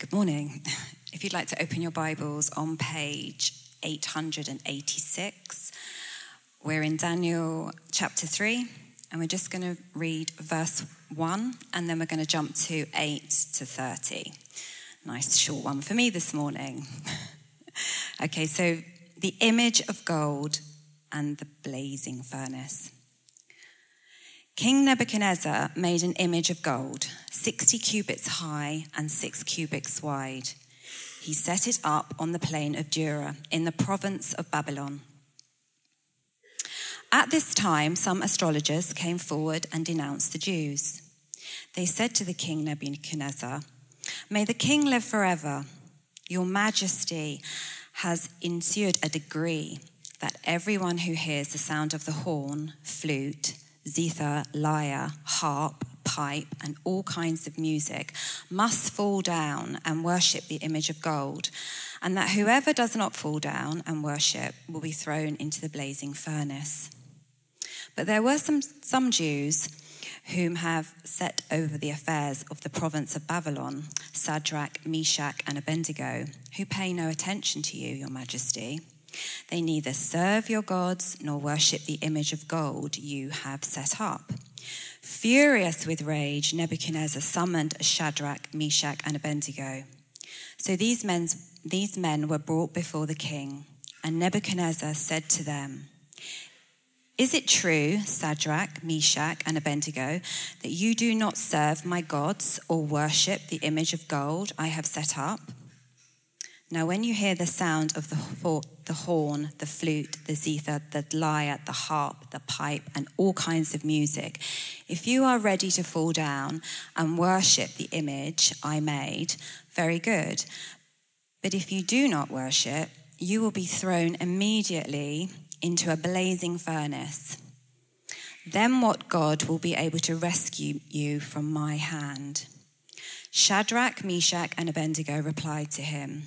Good morning. If you'd like to open your Bibles on page 886, we're in Daniel chapter 3, and we're just going to read verse 1, and then we're going to jump to 8 to 30. Nice short one for me this morning. okay, so the image of gold and the blazing furnace. King Nebuchadnezzar made an image of gold, 60 cubits high and 6 cubits wide. He set it up on the plain of Dura in the province of Babylon. At this time, some astrologers came forward and denounced the Jews. They said to the king Nebuchadnezzar, May the king live forever. Your majesty has ensured a decree that everyone who hears the sound of the horn, flute, zither, lyre, harp, pipe, and all kinds of music must fall down and worship the image of gold, and that whoever does not fall down and worship will be thrown into the blazing furnace. But there were some, some Jews whom have set over the affairs of the province of Babylon, Shadrach, Meshach, and Abednego, who pay no attention to you, your majesty. They neither serve your gods nor worship the image of gold you have set up. Furious with rage, Nebuchadnezzar summoned Shadrach, Meshach, and Abednego. So these men, these men were brought before the king, and Nebuchadnezzar said to them, Is it true, Shadrach, Meshach, and Abednego, that you do not serve my gods or worship the image of gold I have set up? Now, when you hear the sound of the, horn, the flute, the zither, the lyre, the harp, the pipe, and all kinds of music, if you are ready to fall down and worship the image I made, very good. But if you do not worship, you will be thrown immediately into a blazing furnace. Then what God will be able to rescue you from my hand? Shadrach, Meshach, and Abednego replied to him.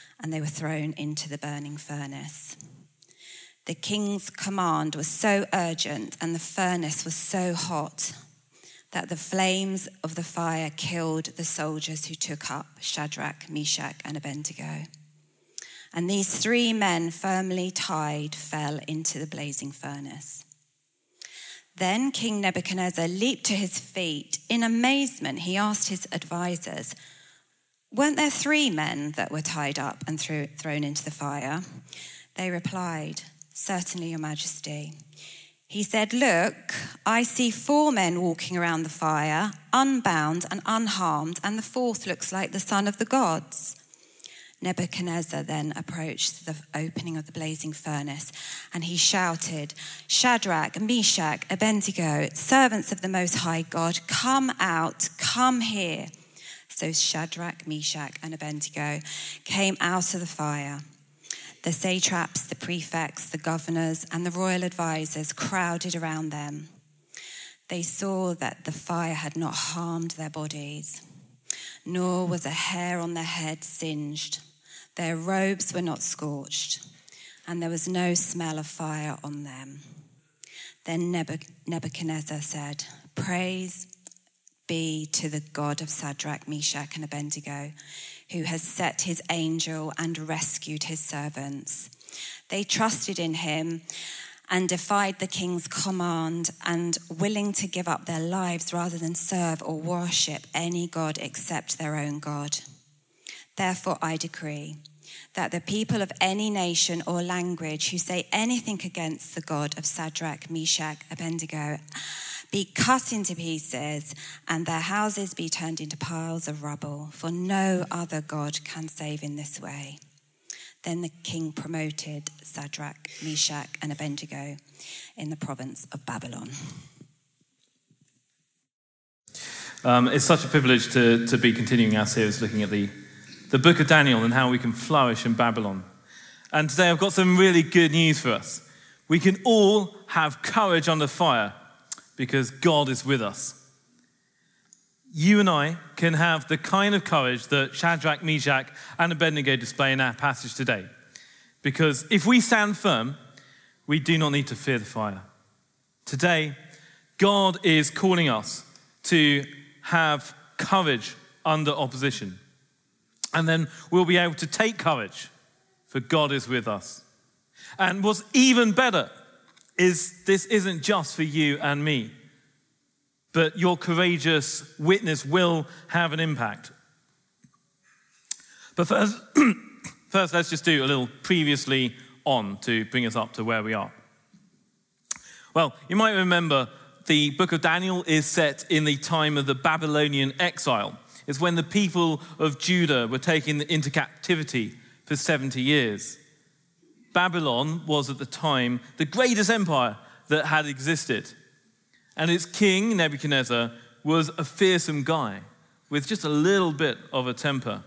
and they were thrown into the burning furnace. The king's command was so urgent and the furnace was so hot that the flames of the fire killed the soldiers who took up Shadrach, Meshach, and Abednego. And these three men, firmly tied, fell into the blazing furnace. Then King Nebuchadnezzar leaped to his feet. In amazement, he asked his advisers, Weren't there three men that were tied up and threw, thrown into the fire? They replied, Certainly, Your Majesty. He said, Look, I see four men walking around the fire, unbound and unharmed, and the fourth looks like the son of the gods. Nebuchadnezzar then approached the opening of the blazing furnace and he shouted, Shadrach, Meshach, Abednego, servants of the Most High God, come out, come here. So Shadrach, Meshach, and Abednego came out of the fire. The satraps, the prefects, the governors, and the royal advisers crowded around them. They saw that the fire had not harmed their bodies, nor was a hair on their head singed. Their robes were not scorched, and there was no smell of fire on them. Then Nebuchadnezzar said, Praise be to the God of Shadrach, Meshach, and Abednego, who has set his angel and rescued his servants. They trusted in him and defied the king's command and willing to give up their lives rather than serve or worship any God except their own God. Therefore, I decree that the people of any nation or language who say anything against the God of Shadrach, Meshach, Abednego be cut into pieces and their houses be turned into piles of rubble, for no other God can save in this way. Then the king promoted Shadrach, Meshach, and Abednego in the province of Babylon. Um, it's such a privilege to, to be continuing our series looking at the, the book of Daniel and how we can flourish in Babylon. And today I've got some really good news for us. We can all have courage under fire because God is with us. You and I can have the kind of courage that Shadrach, Meshach, and Abednego display in our passage today. Because if we stand firm, we do not need to fear the fire. Today, God is calling us to have courage under opposition. And then we'll be able to take courage, for God is with us. And what's even better is this isn't just for you and me, but your courageous witness will have an impact. But first, first let's just do a little previously on to bring us up to where we are. Well, you might remember the book of Daniel is set in the time of the Babylonian exile. It's when the people of Judah were taken into captivity for 70 years. Babylon was at the time the greatest empire that had existed. And its king, Nebuchadnezzar, was a fearsome guy with just a little bit of a temper.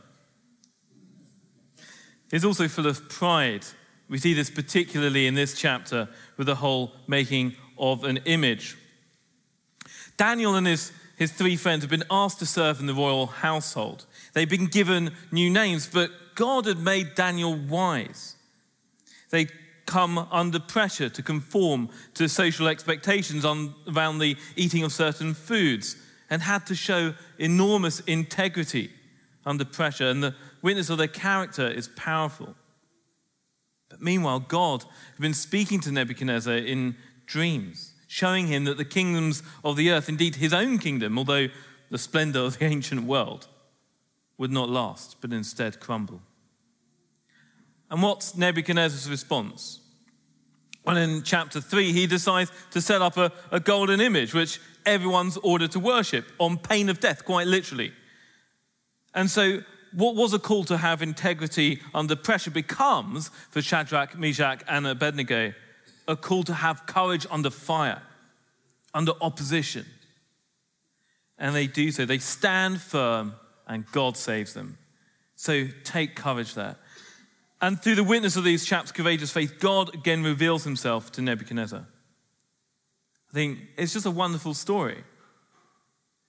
He's also full of pride. We see this particularly in this chapter with the whole making of an image. Daniel and his, his three friends have been asked to serve in the royal household. They've been given new names, but God had made Daniel wise. They come under pressure to conform to social expectations on, around the eating of certain foods and had to show enormous integrity under pressure. And the witness of their character is powerful. But meanwhile, God had been speaking to Nebuchadnezzar in dreams showing him that the kingdoms of the earth, indeed his own kingdom, although the splendor of the ancient world, would not last, but instead crumble. And what's Nebuchadnezzar's response? Well, in chapter 3, he decides to set up a, a golden image, which everyone's ordered to worship on pain of death, quite literally. And so, what was a call to have integrity under pressure becomes, for Shadrach, Meshach, and Abednego, a call to have courage under fire, under opposition. And they do so. They stand firm, and God saves them. So take courage there. And through the witness of these chaps' courageous faith, God again reveals himself to Nebuchadnezzar. I think it's just a wonderful story.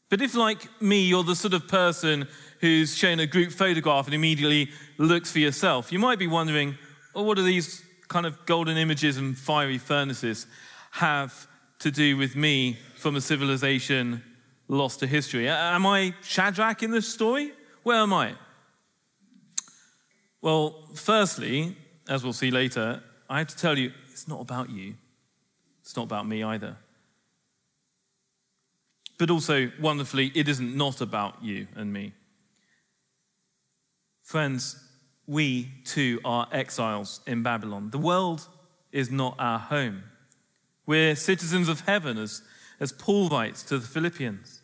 But if, like me, you're the sort of person who's shown a group photograph and immediately looks for yourself, you might be wondering, well, what are these kind of golden images and fiery furnaces have to do with me from a civilization lost to history? Am I Shadrach in this story? Where am I? Well, firstly, as we'll see later, I have to tell you, it's not about you. It's not about me either. But also, wonderfully, it isn't not about you and me. Friends, we too are exiles in Babylon. The world is not our home. We're citizens of heaven, as, as Paul writes to the Philippians.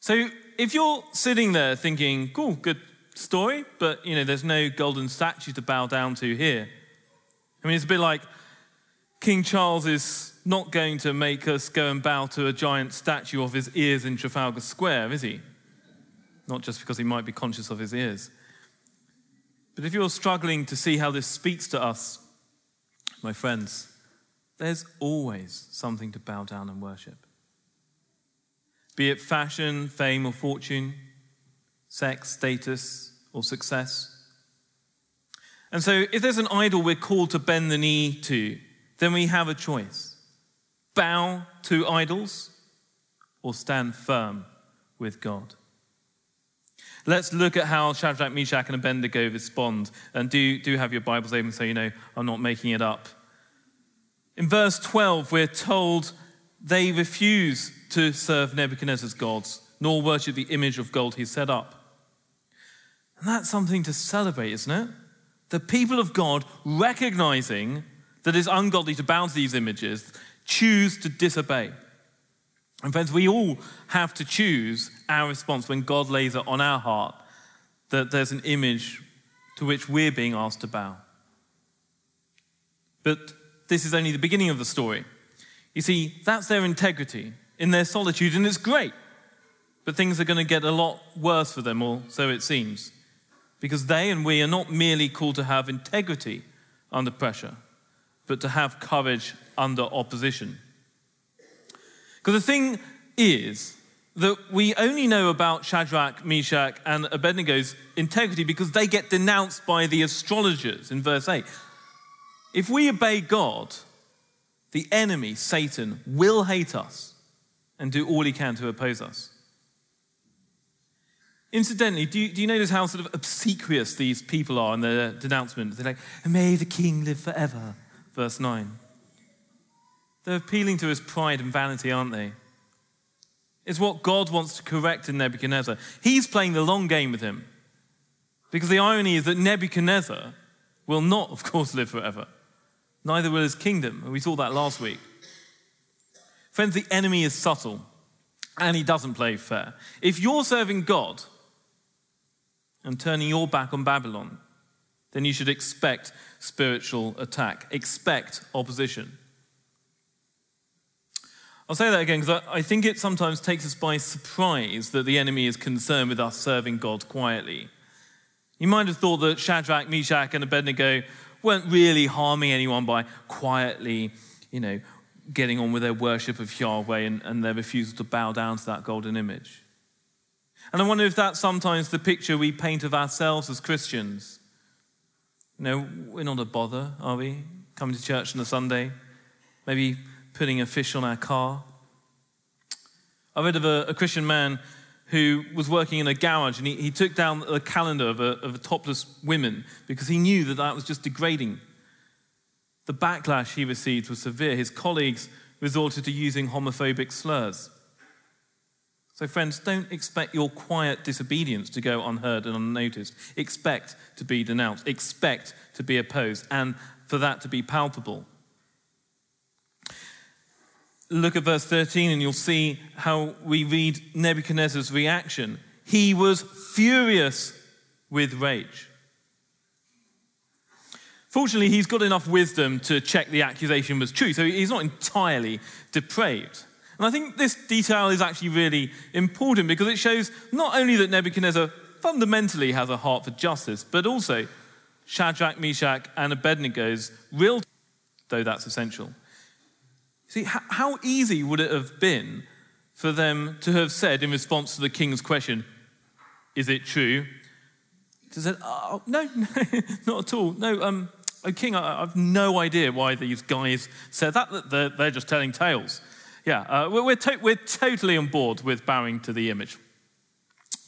So if you're sitting there thinking, cool, good story, but you know, there's no golden statue to bow down to here. I mean, it's a bit like King Charles is not going to make us go and bow to a giant statue of his ears in Trafalgar Square, is he? Not just because he might be conscious of his ears. But if you're struggling to see how this speaks to us, my friends, there's always something to bow down and worship. Be it fashion, fame, or fortune, sex, status, or success. And so, if there's an idol we're called to bend the knee to, then we have a choice bow to idols or stand firm with God. Let's look at how Shadrach, Meshach, and Abednego respond. And do, do have your Bibles open so you know I'm not making it up. In verse 12, we're told they refuse to serve Nebuchadnezzar's gods, nor worship the image of gold he set up. And that's something to celebrate, isn't it? The people of God recognizing that it's ungodly to bow to these images choose to disobey. And friends, we all have to choose our response when God lays it on our heart that there's an image to which we're being asked to bow. But this is only the beginning of the story. You see, that's their integrity in their solitude, and it's great. But things are going to get a lot worse for them, or so it seems. Because they and we are not merely called to have integrity under pressure, but to have courage under opposition. Because the thing is that we only know about Shadrach, Meshach, and Abednego's integrity because they get denounced by the astrologers in verse 8. If we obey God, the enemy, Satan, will hate us and do all he can to oppose us. Incidentally, do you, do you notice how sort of obsequious these people are in their denouncement? They're like, May the king live forever, verse 9. They're appealing to his pride and vanity, aren't they? It's what God wants to correct in Nebuchadnezzar. He's playing the long game with him. Because the irony is that Nebuchadnezzar will not, of course, live forever. Neither will his kingdom. And we saw that last week. Friends, the enemy is subtle and he doesn't play fair. If you're serving God and turning your back on Babylon, then you should expect spiritual attack, expect opposition. I'll say that again because I think it sometimes takes us by surprise that the enemy is concerned with us serving God quietly. You might have thought that Shadrach, Meshach, and Abednego weren't really harming anyone by quietly, you know, getting on with their worship of Yahweh and, and their refusal to bow down to that golden image. And I wonder if that's sometimes the picture we paint of ourselves as Christians. You know, we're not a bother, are we? Coming to church on a Sunday, maybe putting a fish on our car. I read of a, a Christian man who was working in a garage and he, he took down a calendar of, a, of topless women because he knew that that was just degrading. The backlash he received was severe. His colleagues resorted to using homophobic slurs. So, friends, don't expect your quiet disobedience to go unheard and unnoticed. Expect to be denounced, expect to be opposed, and for that to be palpable look at verse 13 and you'll see how we read Nebuchadnezzar's reaction. He was furious with rage. Fortunately, he's got enough wisdom to check the accusation was true, so he's not entirely depraved. And I think this detail is actually really important because it shows not only that Nebuchadnezzar fundamentally has a heart for justice, but also Shadrach, Meshach, and Abednego's real, though that's essential. See, how easy would it have been for them to have said in response to the king's question, Is it true? To say, oh, no, no, not at all. No, um, oh, King, I, have no idea why these guys said that. They're just telling tales. Yeah, uh, we're, to- we're totally on board with bowing to the image.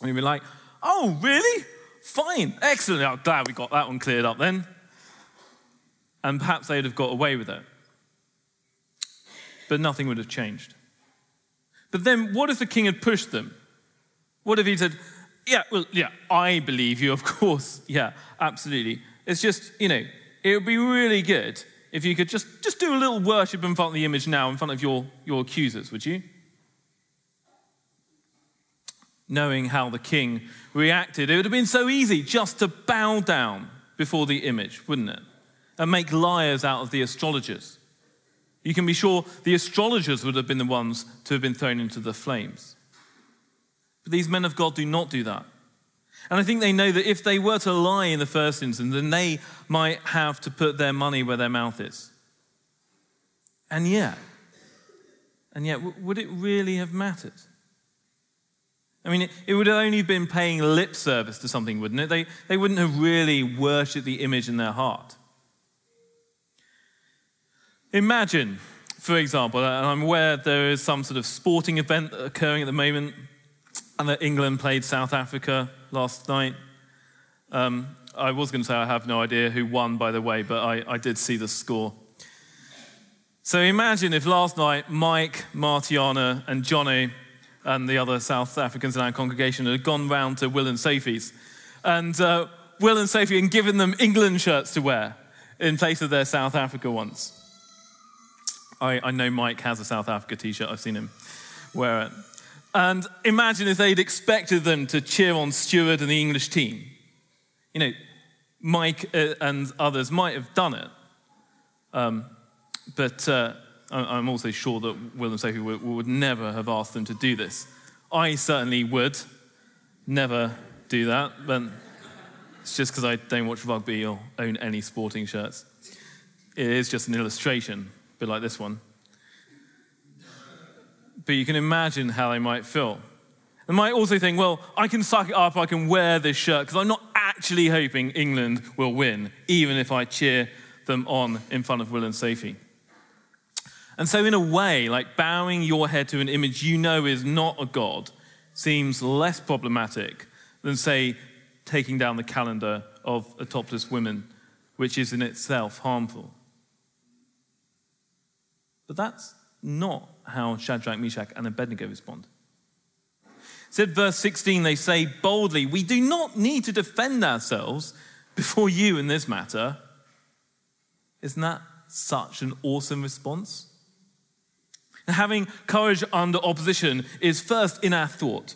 And you'd be like, Oh, really? Fine, excellent. I'm glad we got that one cleared up then. And perhaps they'd have got away with it but nothing would have changed. But then, what if the king had pushed them? What if he said, Yeah, well, yeah, I believe you, of course. Yeah, absolutely. It's just, you know, it would be really good if you could just, just do a little worship in front of the image now, in front of your, your accusers, would you? Knowing how the king reacted, it would have been so easy just to bow down before the image, wouldn't it? And make liars out of the astrologers. You can be sure the astrologers would have been the ones to have been thrown into the flames. But these men of God do not do that. And I think they know that if they were to lie in the first instance, then they might have to put their money where their mouth is. And yet, and yet, would it really have mattered? I mean, it, would have only been paying lip service to something, wouldn't it? They, they wouldn't have really worshipped the image in their heart. Imagine, for example, and I'm aware there is some sort of sporting event occurring at the moment, and that England played South Africa last night. Um, I was going to say I have no idea who won, by the way, but I, I did see the score. So imagine if last night Mike, Martiana, and Johnny and the other South Africans in our congregation had gone round to Will and Sophie's and uh, Will and Sophie and given them England shirts to wear in place of their South Africa ones. I, I know Mike has a South Africa t shirt, I've seen him wear it. And imagine if they'd expected them to cheer on Stewart and the English team. You know, Mike uh, and others might have done it. Um, but uh, I'm also sure that Will and Sophie would, would never have asked them to do this. I certainly would never do that, but it's just because I don't watch rugby or own any sporting shirts. It is just an illustration, a bit like this one. But you can imagine how they might feel. They might also think, well, I can suck it up, I can wear this shirt, because I'm not actually hoping England will win, even if I cheer them on in front of Will and Sophie. And so, in a way, like bowing your head to an image you know is not a God seems less problematic than, say, taking down the calendar of a topless woman, which is in itself harmful. But that's not how Shadrach, Meshach, and Abednego respond. Said verse 16, they say boldly, We do not need to defend ourselves before you in this matter. Isn't that such an awesome response? Having courage under opposition is first in our thought,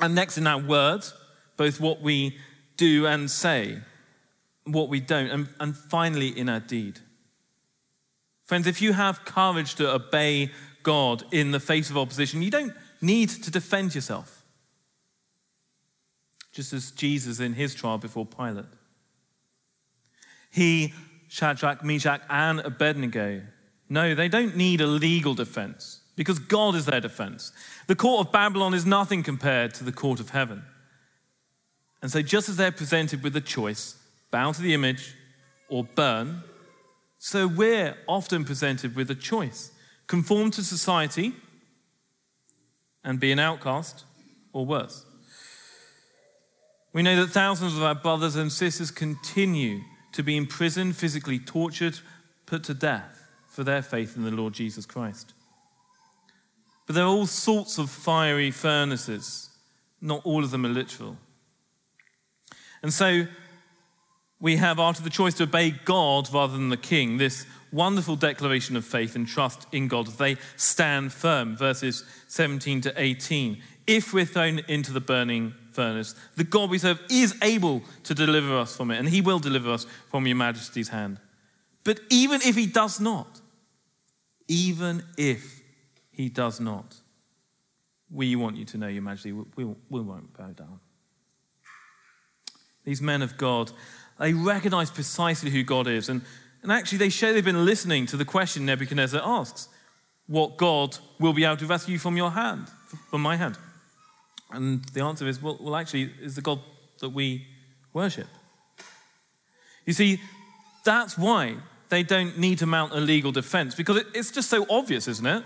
and next in our words, both what we do and say, what we don't, and, and finally in our deed. Friends, if you have courage to obey God in the face of opposition, you don't need to defend yourself. Just as Jesus in his trial before Pilate. He, Shadrach, Meshach, and Abednego, no, they don't need a legal defense because God is their defense. The court of Babylon is nothing compared to the court of heaven. And so, just as they're presented with the choice, bow to the image or burn, so we're often presented with a choice conform to society and be an outcast, or worse. We know that thousands of our brothers and sisters continue to be imprisoned, physically tortured, put to death for their faith in the Lord Jesus Christ. But there are all sorts of fiery furnaces, not all of them are literal. And so we have, after the choice to obey God rather than the king, this wonderful declaration of faith and trust in God they stand firm. Verses 17 to 18. If we're thrown into the burning furnace, the God we serve is able to deliver us from it, and he will deliver us from your majesty's hand. But even if he does not, even if he does not, we want you to know, your majesty, we, we, we won't bow down. These men of God they recognize precisely who God is. And, and actually, they show they've been listening to the question Nebuchadnezzar asks What God will be able to rescue from your hand, from my hand? And the answer is well, well, actually, is the God that we worship. You see, that's why they don't need to mount a legal defense, because it's just so obvious, isn't it?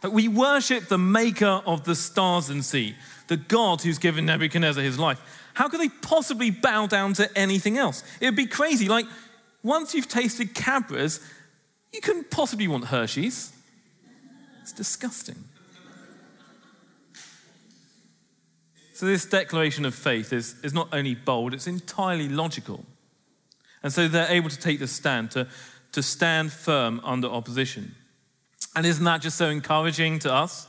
That we worship the maker of the stars and sea, the God who's given Nebuchadnezzar his life. How could they possibly bow down to anything else? It would be crazy. Like, once you've tasted Cadbury's, you couldn't possibly want Hershey's. It's disgusting. So, this declaration of faith is, is not only bold, it's entirely logical. And so they're able to take the stand, to, to stand firm under opposition. And isn't that just so encouraging to us?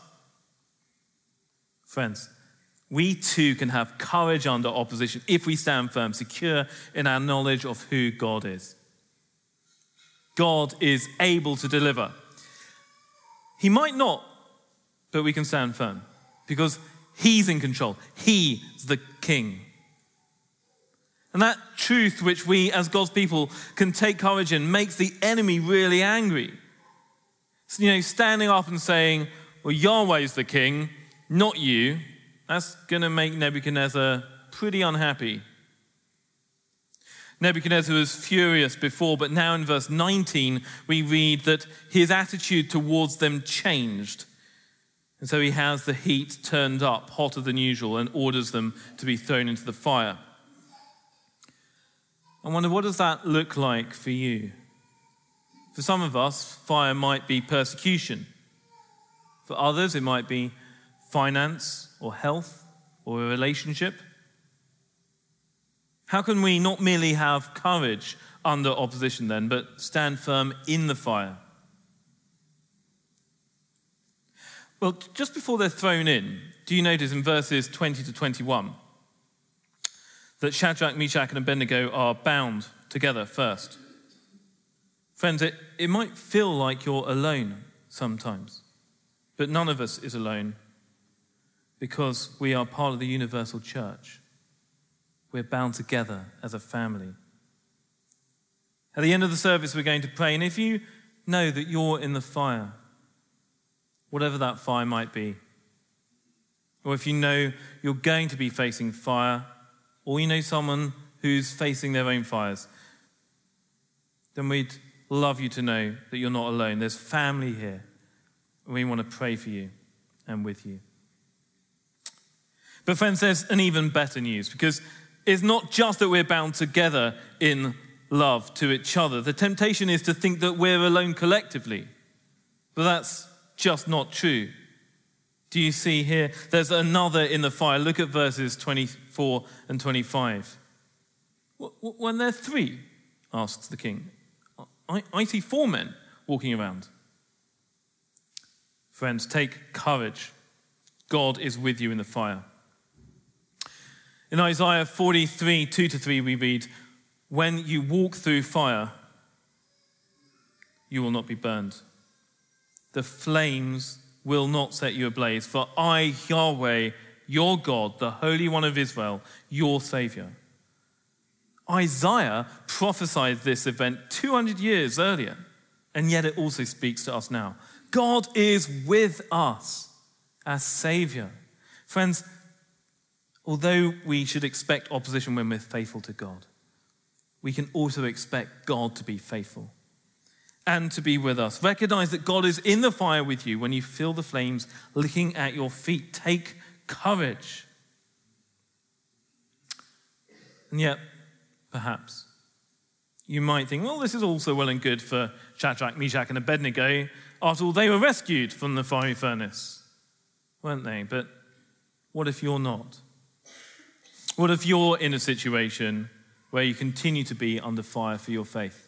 Friends, we too can have courage under opposition if we stand firm, secure in our knowledge of who God is. God is able to deliver. He might not, but we can stand firm because He's in control. He's the King. And that truth, which we as God's people can take courage in, makes the enemy really angry. You know, standing up and saying, Well, Yahweh's the king, not you, that's going to make Nebuchadnezzar pretty unhappy. Nebuchadnezzar was furious before, but now in verse 19, we read that his attitude towards them changed. And so he has the heat turned up, hotter than usual, and orders them to be thrown into the fire. I wonder, what does that look like for you? For some of us, fire might be persecution. For others, it might be finance or health or a relationship. How can we not merely have courage under opposition then, but stand firm in the fire? Well, just before they're thrown in, do you notice in verses 20 to 21 that Shadrach, Meshach, and Abednego are bound together first? Friends, it, it might feel like you're alone sometimes, but none of us is alone because we are part of the universal church. We're bound together as a family. At the end of the service, we're going to pray, and if you know that you're in the fire, whatever that fire might be, or if you know you're going to be facing fire, or you know someone who's facing their own fires, then we'd love you to know that you're not alone. There's family here. We want to pray for you and with you. But, friends, there's an even better news because it's not just that we're bound together in love to each other. The temptation is to think that we're alone collectively, but that's just not true. Do you see here? There's another in the fire. Look at verses 24 and 25. When there are three, asks the king. I, see four men walking around. Friends, take courage. God is with you in the fire. In Isaiah 43, 2 to 3, we read, When you walk through fire, you will not be burned. The flames will not set you ablaze, for I, Yahweh, your God, the Holy One of Israel, your Savior. Isaiah prophesied this event 200 years earlier, and yet it also speaks to us now. God is with us as Savior. Friends, although we should expect opposition when we're faithful to God, we can also expect God to be faithful and to be with us. Recognize that God is in the fire with you when you feel the flames licking at your feet. Take courage. And yet, perhaps, you might think, well, this is also well and good for Shadrach, Meshach, and Abednego. After all, they were rescued from the fiery furnace, weren't they? But what if you're not? What if you're in a situation where you continue to be under fire for your faith?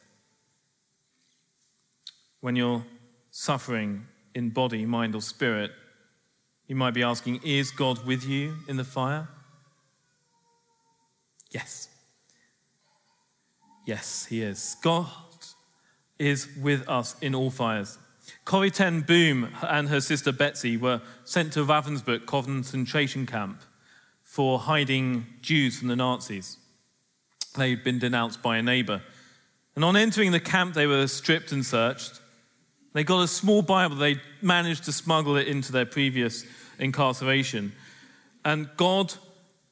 When you're suffering in body, mind, or spirit, you might be asking, Is God with you in the fire? Yes. Yes, He is. God is with us in all fires. Corrie ten Boom and her sister Betsy were sent to Ravensbrück concentration camp for hiding Jews from the Nazis. They'd been denounced by a neighbor. And on entering the camp, they were stripped and searched. They got a small Bible. They managed to smuggle it into their previous incarceration. And God,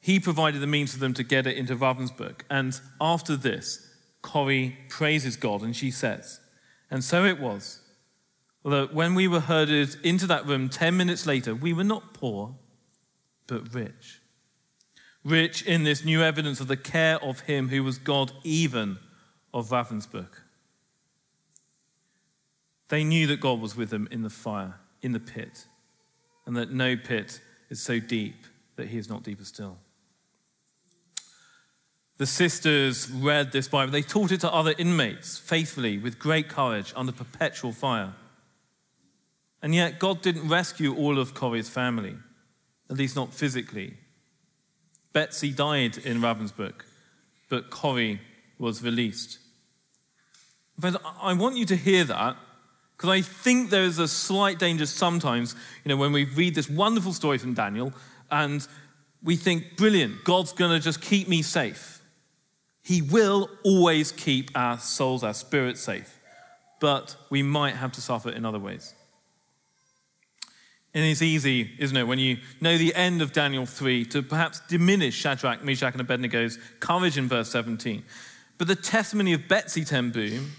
He provided the means for them to get it into Ravensbrück. And after this, Corrie praises God and she says, And so it was that when we were herded into that room 10 minutes later, we were not poor, but rich rich in this new evidence of the care of him who was God, even of Ravensbrück. They knew that God was with them in the fire, in the pit, and that no pit is so deep that he is not deeper still. The sisters read this Bible. They taught it to other inmates faithfully, with great courage, under perpetual fire. And yet, God didn't rescue all of Corrie's family, at least not physically. Betsy died in Ravensbrück, but Corrie was released. But I want you to hear that because I think there is a slight danger sometimes, you know, when we read this wonderful story from Daniel and we think, brilliant, God's going to just keep me safe. He will always keep our souls, our spirits safe, but we might have to suffer in other ways. And it's easy, isn't it, when you know the end of Daniel 3 to perhaps diminish Shadrach, Meshach, and Abednego's courage in verse 17. But the testimony of Betsy ten Boom,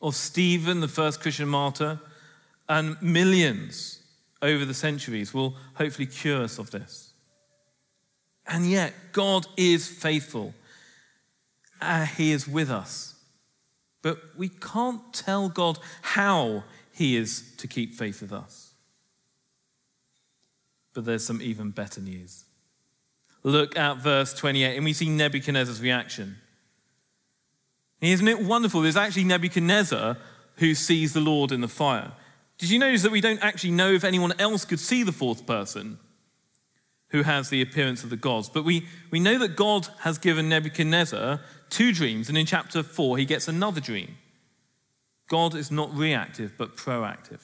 of Stephen, the first Christian martyr, and millions over the centuries will hopefully cure us of this. And yet, God is faithful. Uh, he is with us. But we can't tell God how He is to keep faith with us. But there's some even better news. look at verse 28 and we see Nebuchadnezzar's reaction. Isn't it wonderful? There's actually Nebuchadnezzar who sees the Lord in the fire. Did you notice that we don't actually know if anyone else could see the fourth person who has the appearance of the gods? But we, we know that God has given Nebuchadnezzar two dreams, and in chapter 4, he gets another dream. God is not reactive, but proactive.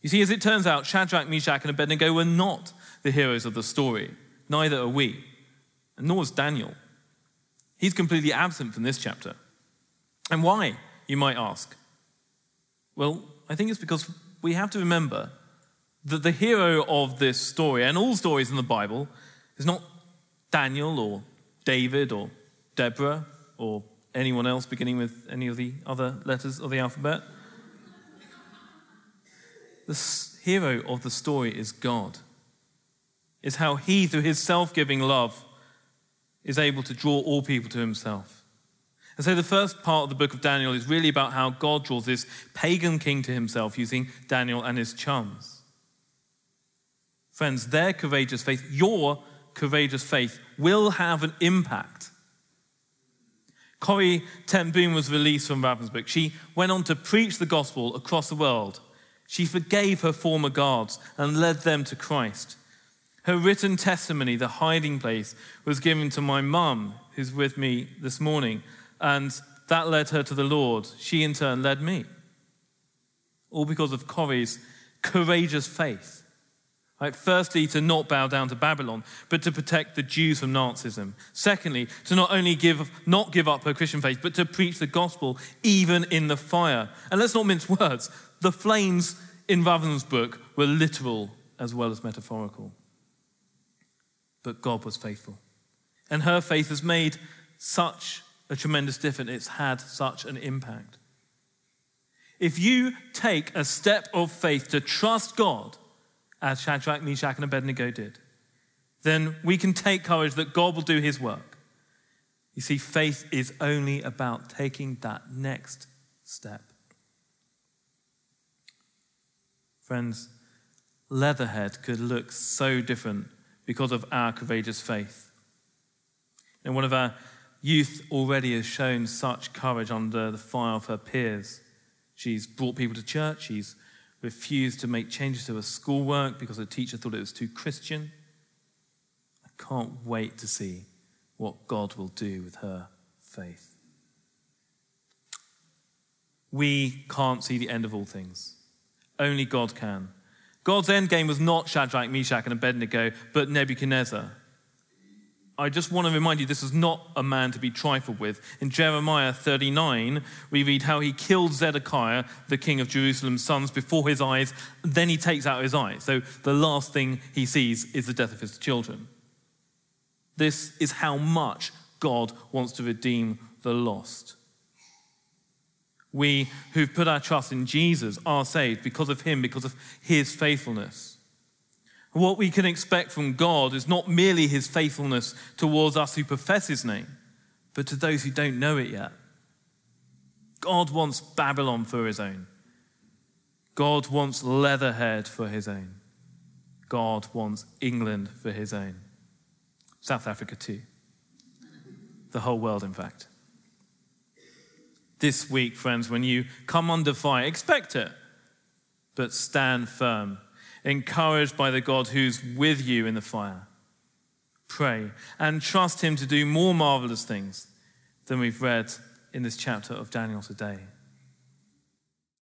You see, as it turns out, Shadrach, Meshach, and Abednego were not the heroes of the story. Neither are we, and nor is Daniel. He's completely absent from this chapter. And why, you might ask? Well, I think it's because we have to remember that the hero of this story, and all stories in the Bible, is not Daniel or David or Deborah or anyone else beginning with any of the other letters of the alphabet. The hero of the story is God. Is how he, through his self giving love, is able to draw all people to himself. And so the first part of the book of Daniel is really about how God draws this pagan king to himself using Daniel and his chums. Friends, their courageous faith, your courageous faith, will have an impact. Corrie ten Boom was released from Ravensbrück. She went on to preach the gospel across the world. She forgave her former guards and led them to Christ. Her written testimony, The Hiding Place, was given to my mum, who's with me this morning, and that led her to the Lord. She, in turn, led me. All because of Corrie's courageous faith. Right? Firstly, to not bow down to Babylon, but to protect the Jews from Nazism. Secondly, to not only give, not give up her Christian faith, but to preach the gospel even in the fire. And let's not mince words. The flames in Ravensbrück were literal as well as metaphorical. But God was faithful. And her faith has made such a tremendous difference. It's had such an impact. If you take a step of faith to trust God, as Shadrach, Meshach, and Abednego did, then we can take courage that God will do his work. You see, faith is only about taking that next step. Friends, Leatherhead could look so different because of our courageous faith. And one of our youth already has shown such courage under the fire of her peers. She's brought people to church, she's refused to make changes to her schoolwork because her teacher thought it was too Christian. I can't wait to see what God will do with her faith. We can't see the end of all things. Only God can. God's end game was not Shadrach, Meshach, and Abednego, but Nebuchadnezzar. I just want to remind you this is not a man to be trifled with. In Jeremiah 39, we read how he killed Zedekiah, the king of Jerusalem's sons, before his eyes. Then he takes out his eyes. So the last thing he sees is the death of his children. This is how much God wants to redeem the lost. We who've put our trust in Jesus are saved because of him, because of his faithfulness. What we can expect from God is not merely his faithfulness towards us who profess his name, but to those who don't know it yet. God wants Babylon for his own. God wants Leatherhead for his own. God wants England for his own. South Africa too. The whole world, in fact. This week, friends, when you come under fire, expect it, but stand firm encouraged by the God who's with you in the fire. Pray and trust Him to do more marvelous things than we've read in this chapter of Daniel today.